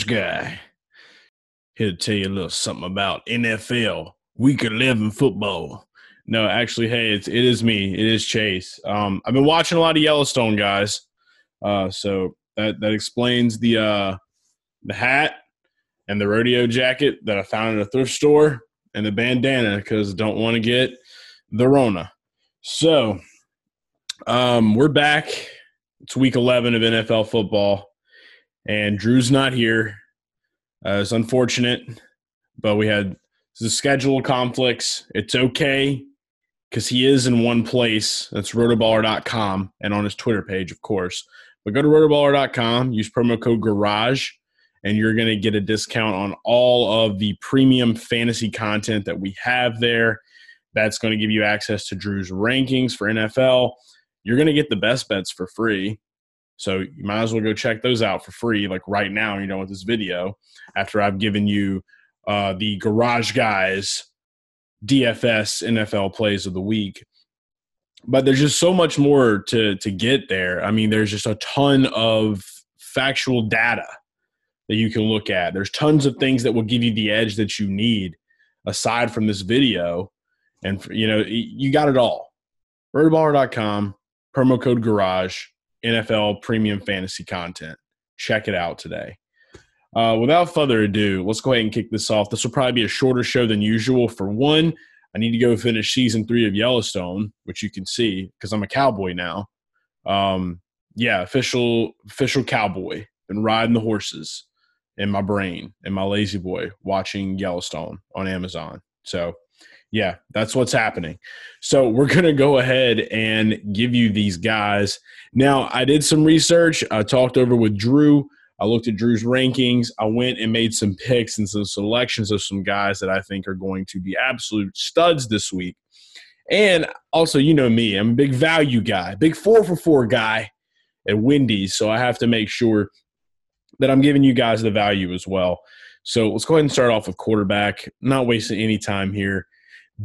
Guy. Here to tell you a little something about NFL Week 11 football. No, actually, hey, it's, it is me. It is Chase. Um, I've been watching a lot of Yellowstone, guys. Uh, so that that explains the uh, the hat and the rodeo jacket that I found at a thrift store and the bandana because don't want to get the Rona. So um, we're back. It's week 11 of NFL football, and Drew's not here. Uh, it's unfortunate, but we had the schedule conflicts. It's okay because he is in one place. That's rotoballer.com and on his Twitter page, of course. But go to rotoballer.com, use promo code GARAGE, and you're going to get a discount on all of the premium fantasy content that we have there. That's going to give you access to Drew's rankings for NFL. You're going to get the best bets for free. So you might as well go check those out for free, like right now, you know, with this video, after I've given you uh, the Garage Guys DFS NFL plays of the week. But there's just so much more to to get there. I mean, there's just a ton of factual data that you can look at. There's tons of things that will give you the edge that you need aside from this video. And, you know, you got it all. Rotoballer.com, promo code GARAGE, NFL premium fantasy content. Check it out today. Uh, without further ado, let's go ahead and kick this off. This will probably be a shorter show than usual. For one, I need to go finish season three of Yellowstone, which you can see because I'm a cowboy now. Um, yeah, official official cowboy. Been riding the horses in my brain and my lazy boy watching Yellowstone on Amazon. So yeah, that's what's happening. So we're going to go ahead and give you these guys. Now, I did some research. I talked over with Drew. I looked at Drew's rankings. I went and made some picks and some selections of some guys that I think are going to be absolute studs this week. And also, you know me, I'm a big value guy, big four for four guy at Wendy's. So I have to make sure that I'm giving you guys the value as well. So let's go ahead and start off with quarterback. Not wasting any time here.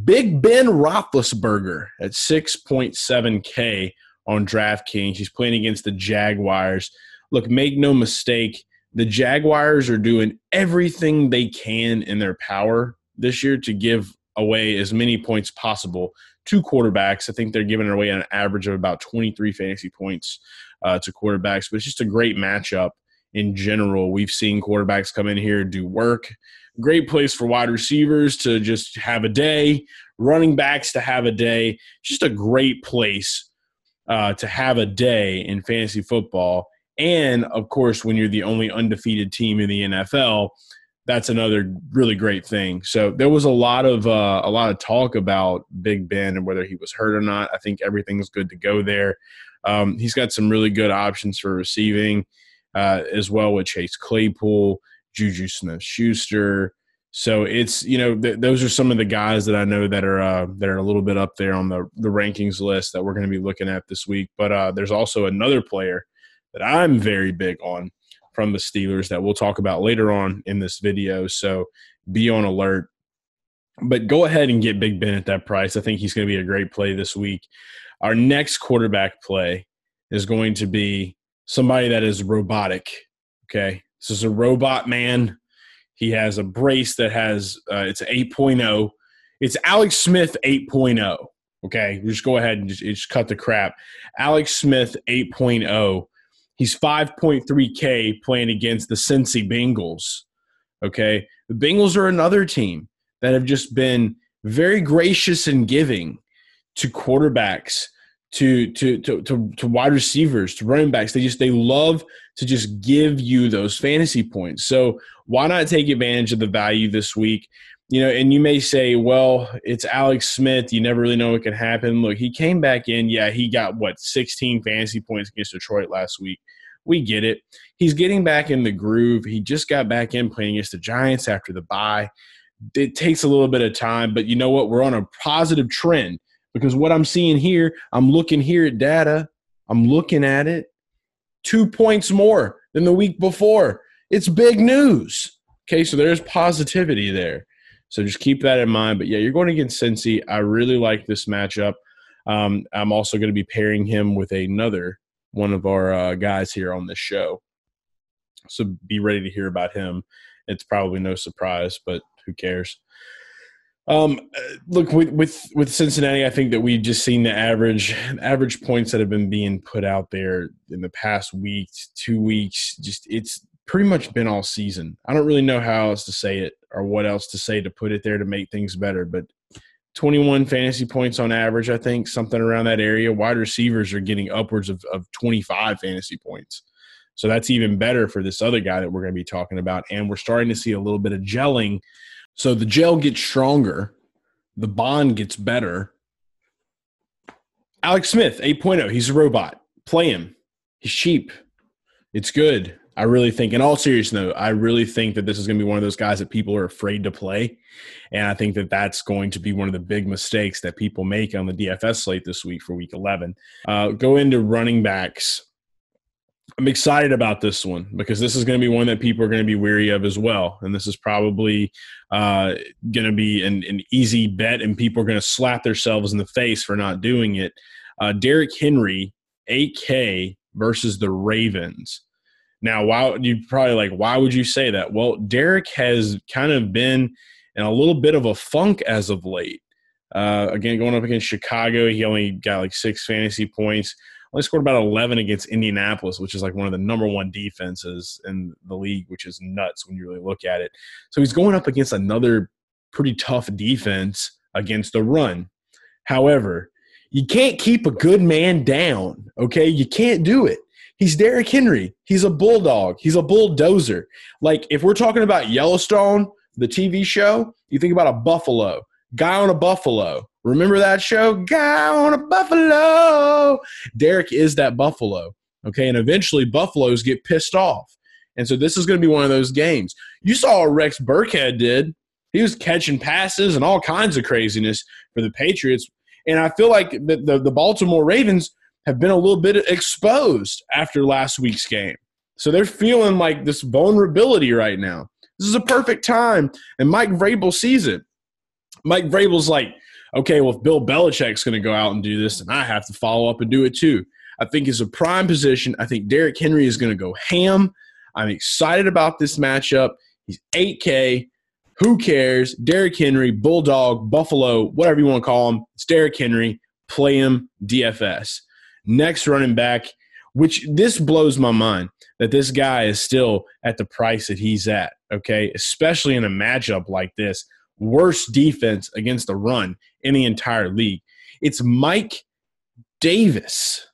Big Ben Roethlisberger at 6.7K on DraftKings. He's playing against the Jaguars look, make no mistake, the Jaguars are doing everything they can in their power this year to give away as many points possible to quarterbacks. I think they're giving away an average of about 23 fantasy points uh, to quarterbacks, but it's just a great matchup in general. We've seen quarterbacks come in here do work. Great place for wide receivers to just have a day, running backs to have a day. Just a great place uh, to have a day in fantasy football. And of course, when you're the only undefeated team in the NFL, that's another really great thing. So there was a lot of uh, a lot of talk about Big Ben and whether he was hurt or not. I think everything's good to go there. Um, he's got some really good options for receiving uh, as well with Chase Claypool, Juju Smith Schuster. So it's you know th- those are some of the guys that I know that are uh, that are a little bit up there on the the rankings list that we're going to be looking at this week. But uh, there's also another player that I'm very big on from the Steelers that we'll talk about later on in this video. So be on alert. But go ahead and get Big Ben at that price. I think he's going to be a great play this week. Our next quarterback play is going to be somebody that is robotic. Okay. This is a robot man. He has a brace that has, uh, it's 8.0. It's Alex Smith 8.0. Okay. Just go ahead and just, just cut the crap. Alex Smith 8.0 He's 5.3K playing against the Cincy Bengals. Okay. The Bengals are another team that have just been very gracious and giving to quarterbacks, to, to, to, to, to wide receivers, to running backs. They just, they love to just give you those fantasy points. So why not take advantage of the value this week? you know, and you may say, well, it's Alex Smith. You never really know what can happen. Look, he came back in. Yeah, he got what 16 fantasy points against Detroit last week. We get it. He's getting back in the groove. He just got back in playing against the Giants after the bye. It takes a little bit of time, but you know what? We're on a positive trend because what I'm seeing here, I'm looking here at data. I'm looking at it. Two points more than the week before. It's big news. Okay, so there's positivity there. So just keep that in mind. But yeah, you're going against Cincy. I really like this matchup. Um, I'm also going to be pairing him with another one of our uh, guys here on this show. So be ready to hear about him. It's probably no surprise, but who cares? Um, look with with with Cincinnati, I think that we've just seen the average average points that have been being put out there in the past week, two weeks. Just it's pretty much been all season. I don't really know how else to say it or what else to say to put it there to make things better, but 21 fantasy points on average, I think, something around that area. Wide receivers are getting upwards of, of 25 fantasy points. So that's even better for this other guy that we're going to be talking about. And we're starting to see a little bit of gelling so the gel gets stronger, the bond gets better. Alex Smith, 8.0, he's a robot. Play him. He's cheap. It's good. I really think, in all seriousness, though, I really think that this is going to be one of those guys that people are afraid to play. And I think that that's going to be one of the big mistakes that people make on the DFS slate this week for week 11. Uh, go into running backs. I'm excited about this one because this is going to be one that people are going to be weary of as well. And this is probably uh, going to be an, an, easy bet, and people are going to slap themselves in the face for not doing it. Uh, Derrick Henry, 8K versus the Ravens. Now, why you probably like, why would you say that? Well, Derrick has kind of been in a little bit of a funk as of late. Uh, again, going up against Chicago, he only got like six fantasy points only scored about 11 against Indianapolis, which is like one of the number one defenses in the league, which is nuts when you really look at it. So he's going up against another pretty tough defense against the run. However, you can't keep a good man down, okay? You can't do it. He's Derrick Henry. He's a bulldog. He's a bulldozer. Like if we're talking about Yellowstone, the TV show, you think about a buffalo, guy on a buffalo. Remember that show? Guy on a buffalo. Derrick is that buffalo. Okay. And eventually buffaloes get pissed off. And so this is going to be one of those games. You saw what Rex Burkhead did. He was catching passes and all kinds of craziness for the Patriots. And I feel like the, the, the Baltimore Ravens have been a little bit exposed after last week's game. So they're feeling like this vulnerability right now. This is a perfect time. And Mike Vrabel sees it. Mike Vrabel's like, okay, well, if Bill Belichick's going to go out and do this, then I have to follow up and do it too. I think it's a prime position. I think Derrick Henry is going to go ham. I'm excited about this matchup. He's 8K. Who cares? Derrick Henry, Bulldog, Buffalo, whatever you want to call him. It's Derrick Henry. Play him DFS. Next running back, which this blows my mind that this guy is still at the price that he's at. Okay. Especially in a matchup like this worst defense against the run in the entire league. It's Mike Davis,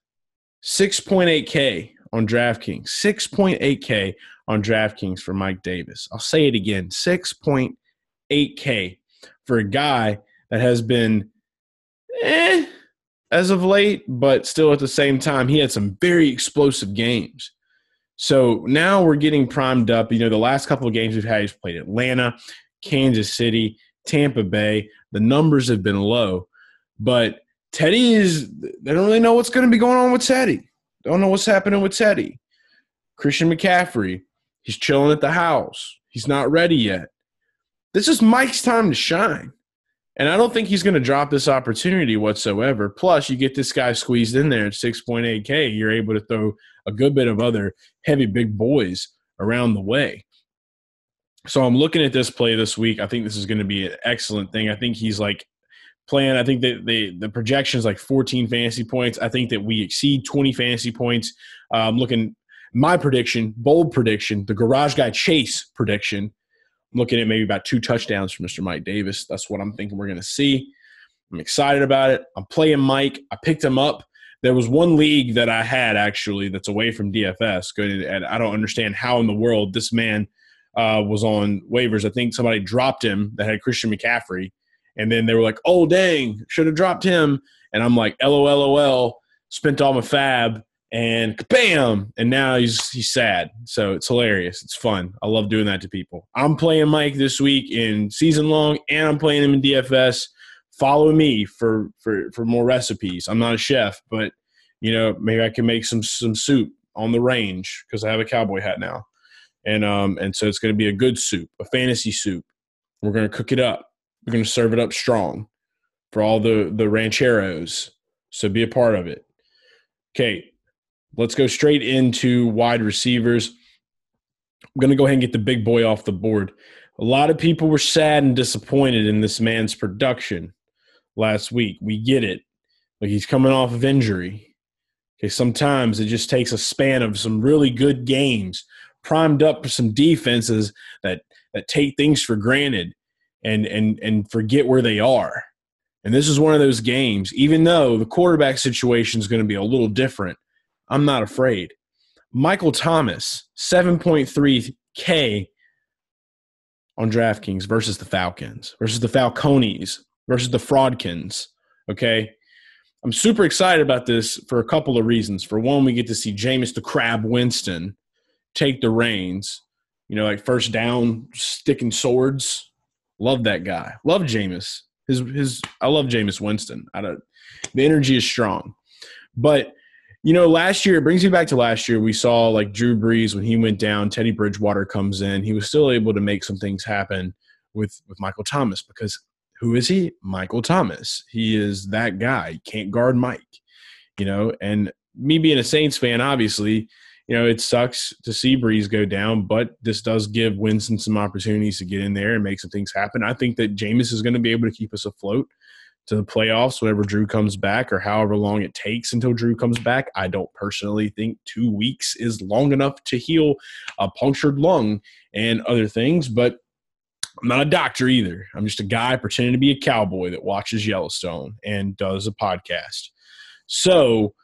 6.8K on DraftKings. 6.8K on DraftKings for Mike Davis. I'll say it again 6.8K for a guy that has been eh, as of late, but still at the same time, he had some very explosive games. So now we're getting primed up. You know, the last couple of games we've had, he's played Atlanta, Kansas City, Tampa Bay. The numbers have been low, but Teddy is, they don't really know what's going to be going on with Teddy. Don't know what's happening with Teddy. Christian McCaffrey, he's chilling at the house. He's not ready yet. This is Mike's time to shine. And I don't think he's going to drop this opportunity whatsoever. Plus, you get this guy squeezed in there at 6.8K. You're able to throw a good bit of other heavy big boys around the way. So I'm looking at this play this week. I think this is going to be an excellent thing. I think he's like playing. I think that the the projection is like 14 fantasy points. I think that we exceed 20 fantasy points. Uh, I'm looking my prediction, bold prediction, the garage guy chase prediction. I'm looking at maybe about two touchdowns for Mr. Mike Davis. That's what I'm thinking we're going to see. I'm excited about it. I'm playing Mike. I picked him up. There was one league that I had actually that's away from DFS. Good, and I don't understand how in the world this man uh, was on waivers. I think somebody dropped him that had Christian McCaffrey, and then they were like, "Oh dang, should have dropped him." And I'm like, "LOL, spent all my FAAB." And bam! And now he's he's sad. So it's hilarious. It's fun. I love doing that to people. I'm playing Mike this week in season long, and I'm playing him in DFS. Follow me for for for more recipes. I'm not a chef, but you know maybe I can make some some soup on the range because I have a cowboy hat now and um and so it's going to be a good soup, a fantasy soup. We're going to cook it up. We're going to serve it up strong for all the the rancheros. So be a part of it. Okay, let's go straight into wide receivers. I'm going to go ahead and get the big boy off the board. A lot of people were sad and disappointed in this man's production last week. We get it. Like he's coming off of injury. Okay, sometimes it just takes a span of some really good games, primed up some defenses that that take things for granted and and and forget where they are. And this is one of those games, even though the quarterback situation is going to be a little different, I'm not afraid. Michael Thomas, 7.3K on DraftKings versus the Falcons, versus the Falcones, versus the Fraudkins. Okay. I'm super excited about this for a couple of reasons. For one, we get to see Jameis the Crab Winston take the reins, you know, like first down, sticking swords. Love that guy. Love Jameis. His his I love Jameis Winston. I don't the energy is strong. But you know, last year it brings me back to last year. We saw like Drew Brees when he went down, Teddy Bridgewater comes in. He was still able to make some things happen with with Michael Thomas because who is he? Michael Thomas. He is that guy. Can't guard Mike. You know, and me being a Saints fan, obviously, you know, it sucks to see Brees go down, but this does give Winston some opportunities to get in there and make some things happen. I think that Jameis is going to be able to keep us afloat to the playoffs whenever Drew comes back or however long it takes until Drew comes back. I don't personally think two weeks is long enough to heal a punctured lung and other things, but I'm not a doctor either. I'm just a guy pretending to be a cowboy that watches Yellowstone and does a podcast. So,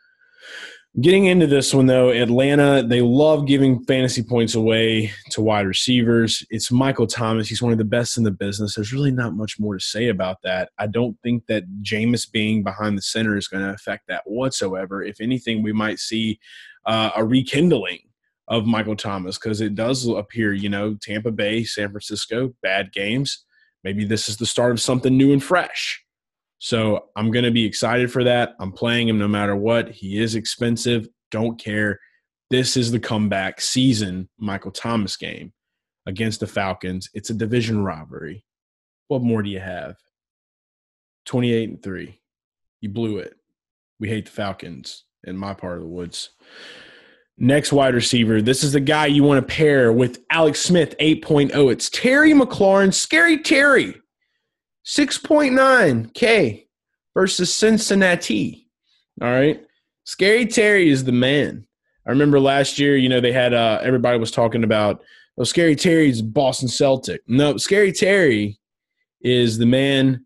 Getting into this one though, Atlanta, they love giving fantasy points away to wide receivers. It's Michael Thomas. He's one of the best in the business. There's really not much more to say about that. I don't think that Jameis being behind the center is going to affect that whatsoever. If anything, we might see uh, a rekindling of Michael Thomas because it does appear, you know, Tampa Bay, San Francisco, bad games. Maybe this is the start of something new and fresh. So I'm going to be excited for that. I'm playing him no matter what. He is expensive. Don't care. This is the comeback season Michael Thomas game against the Falcons. It's a division rivalry. What more do you have? 28 and 3. You blew it. We hate the Falcons in my part of the woods. Next wide receiver. This is the guy you want to pair with Alex Smith 8.0. It's Terry McLaurin, Scary Terry. 6.9K versus Cincinnati. All right. Scary Terry is the man. I remember last year, you know, they had uh everybody was talking about oh, Scary Terry's Boston Celtic. No, Scary Terry is the man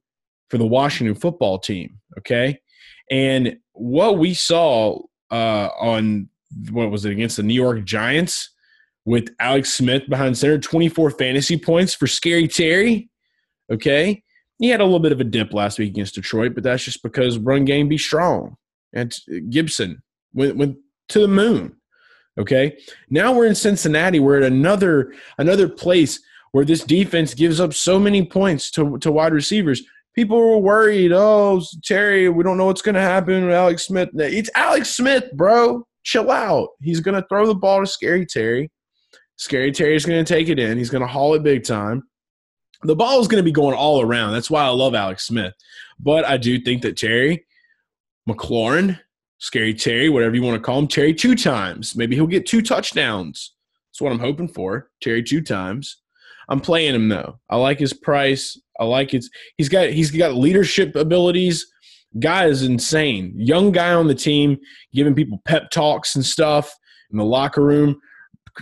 for the Washington football team. Okay. And what we saw uh on what was it against the New York Giants with Alex Smith behind center, 24 fantasy points for Scary Terry. Okay. He had a little bit of a dip last week against Detroit, but that's just because run game be strong. And Gibson went, went to the moon. Okay. Now we're in Cincinnati. We're at another another place where this defense gives up so many points to, to wide receivers. People were worried. Oh, Terry, we don't know what's going to happen with Alex Smith. It's Alex Smith, bro. Chill out. He's going to throw the ball to Scary Terry. Scary Terry's going to take it in. He's going to haul it big time the ball is going to be going all around. That's why I love Alex Smith. But I do think that Terry McLaurin, Scary Terry, whatever you want to call him, Terry two times. Maybe he'll get two touchdowns. That's what I'm hoping for. Terry two times. I'm playing him though. I like his price. I like his. He's got he's got leadership abilities. Guy is insane. Young guy on the team, giving people pep talks and stuff in the locker room.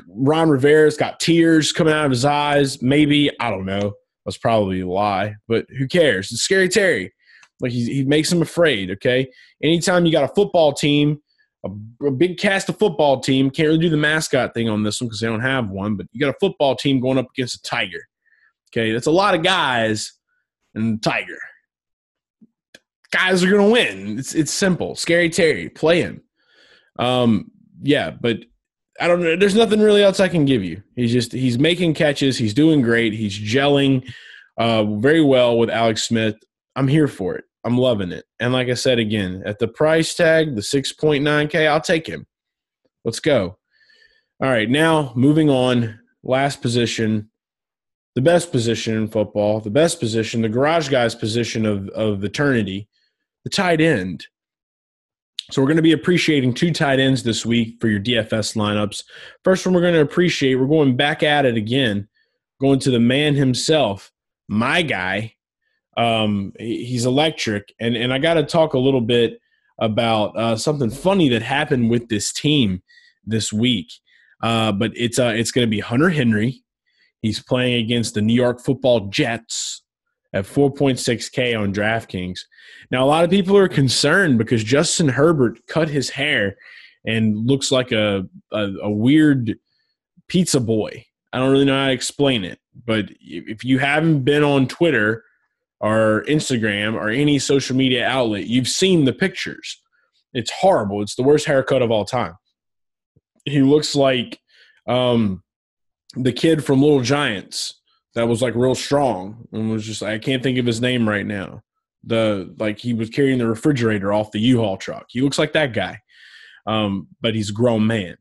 Ron Rivera's got tears coming out of his eyes. Maybe I don't know. That's probably a lie, but who cares? It's Scary Terry. Like he, he makes them afraid. Okay. Anytime you got a football team, a, a big cast of football team, can't really do the mascot thing on this one because they don't have one, but you got a football team going up against a tiger. Okay. That's a lot of guys and tiger. Guys are to win. It's, it's simple. Scary Terry, play him. Um, yeah, but I don't know. There's nothing really else I can give you. He's just he's making catches. He's doing great. He's gelling uh, very well with Alex Smith. I'm here for it. I'm loving it. And like I said again, at the price tag, the 6.9K, I'll take him. Let's go. All right, now moving on. Last position, the best position in football, the best position, the garage guy's position of of eternity, the tight end. So we're going to be appreciating two tight ends this week for your DFS lineups. First one we're going to appreciate, we're going back at it again, going to the man himself, my guy. Um, he's electric, and and I got to talk a little bit about uh, something funny that happened with this team this week. Uh, but it's uh, it's going to be Hunter Henry. He's playing against the New York Football Jets at 4.6K on DraftKings. Now, a lot of people are concerned because Justin Herbert cut his hair and looks like a, a, a weird pizza boy. I don't really know how to explain it, but if you haven't been on Twitter or Instagram or any social media outlet, you've seen the pictures. It's horrible. It's the worst haircut of all time. He looks like um, the kid from Little Giants that was like real strong and was just I can't think of his name right now. The like he was carrying the refrigerator off the U-Haul truck. He looks like that guy, um, but he's a grown man.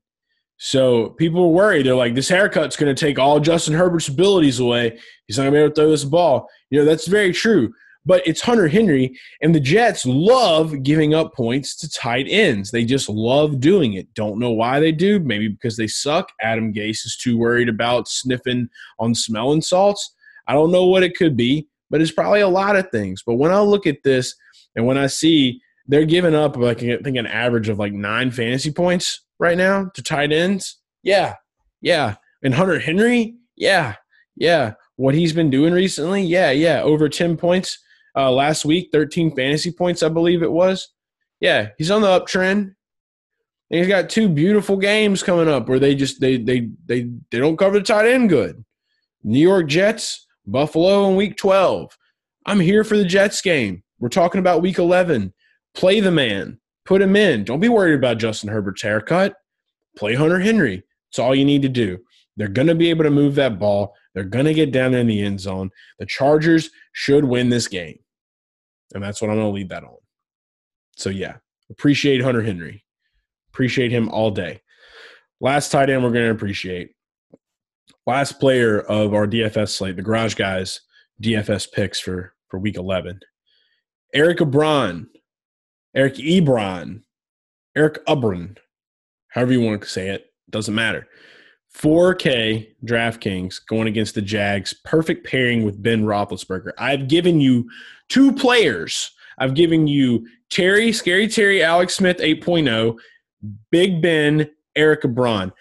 So people were worried. They're like, this haircut's going to take all Justin Herbert's abilities away. He's not going to be able to throw this ball. You know, that's very true. But it's Hunter Henry, and the Jets love giving up points to tight ends. They just love doing it. Don't know why they do. Maybe because they suck. Adam Gase is too worried about sniffing on smelling salts. I don't know what it could be, but it's probably a lot of things. But when I look at this and when I see they're giving up, like I think an average of like nine fantasy points right now to tight ends? Yeah, yeah. And Hunter Henry? Yeah, yeah. What he's been doing recently? Yeah, yeah. Over 10 points uh, last week, 13 fantasy points, I believe it was. Yeah, he's on the uptrend. And he's got two beautiful games coming up where they just they they they they don't cover the tight end good. New York Jets, Buffalo in week 12. I'm here for the Jets game. We're talking about week 11. Play the man. Put him in. Don't be worried about Justin Herbert's haircut. Play Hunter Henry. It's all you need to do. They're going to be able to move that ball. They're going to get down in the end zone. The Chargers should win this game. And that's what I'm going to lead that on. So, yeah, appreciate Hunter Henry. Appreciate him all day. Last tight end we're going to appreciate. Last player of our DFS slate, the Garage Guys DFS picks for, for week 11. Eric Ebron Eric Ebron, Eric Ubron, however you want to say it, doesn't matter. 4K DraftKings going against the Jags. Perfect pairing with Ben Roethlisberger. I've given you two players. I've given you Terry, Scary Terry, Alex Smith 8.0, Big Ben, Eric Ebron.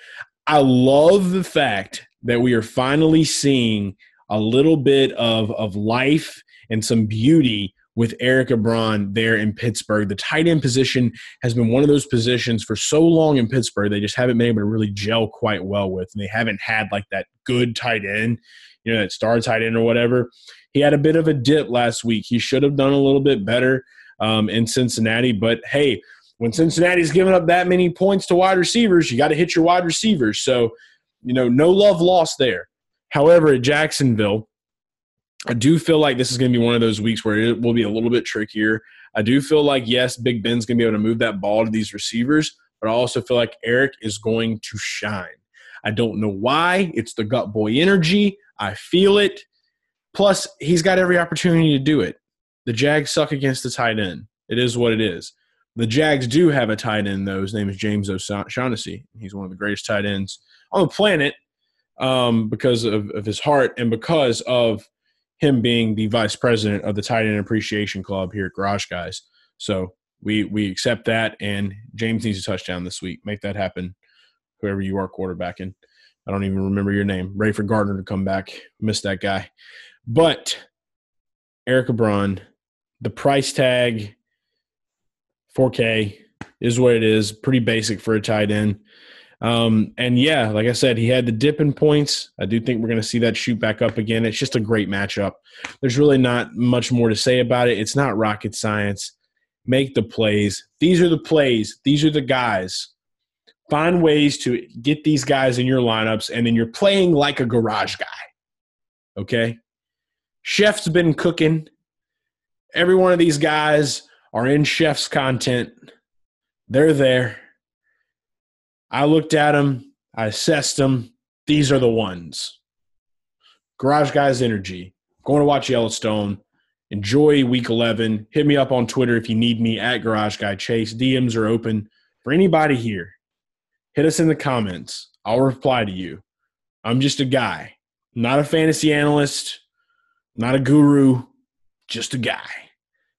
I love the fact that we are finally seeing a little bit of, of life and some beauty with Eric Ebron there in Pittsburgh. The tight end position has been one of those positions for so long in Pittsburgh, they just haven't been able to really gel quite well with. And they haven't had like that good tight end, you know, that star tight end or whatever. He had a bit of a dip last week. He should have done a little bit better um, in Cincinnati. But hey, when Cincinnati's giving up that many points to wide receivers, you got to hit your wide receivers. So, you know, no love lost there. However, at Jacksonville, I do feel like this is going to be one of those weeks where it will be a little bit trickier. I do feel like, yes, Big Ben's going to be able to move that ball to these receivers, but I also feel like Eric is going to shine. I don't know why. It's the gut boy energy. I feel it. Plus, he's got every opportunity to do it. The Jags suck against the tight end. It is what it is. The Jags do have a tight end, though. His name is James O'Shaughnessy. He's one of the greatest tight ends on the planet um, because of, of his heart and because of – him being the vice president of the tight end appreciation club here at Garage Guys. So we we accept that, and James needs a touchdown this week. Make that happen, whoever you are quarterbacking. I don't even remember your name. Ready for Gardner to come back. Missed that guy. But Eric Ebron, the price tag, 4K is what it is. Pretty basic for a tight end. Um, and yeah, like I said, he had the dip in points. I do think we're going to see that shoot back up again. It's just a great matchup. There's really not much more to say about it. It's not rocket science. Make the plays. These are the plays. These are the guys. Find ways to get these guys in your lineups, and then you're playing like a garage guy. Okay? Chef's been cooking. Every one of these guys are in Chef's content. They're there I looked at them, I assessed them. These are the ones. Garage Guys Energy. Going to watch Yellowstone. Enjoy week 11. Hit me up on Twitter if you need me at Garage Guy Chase. DMs are open for anybody here. Hit us in the comments. I'll reply to you. I'm just a guy, not a fantasy analyst, not a guru, just a guy.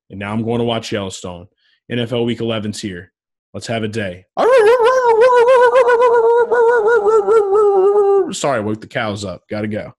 And now I'm going to watch Yellowstone. NFL Week 11's here. Let's have a day. Sorry, woke the cows up. Got to go.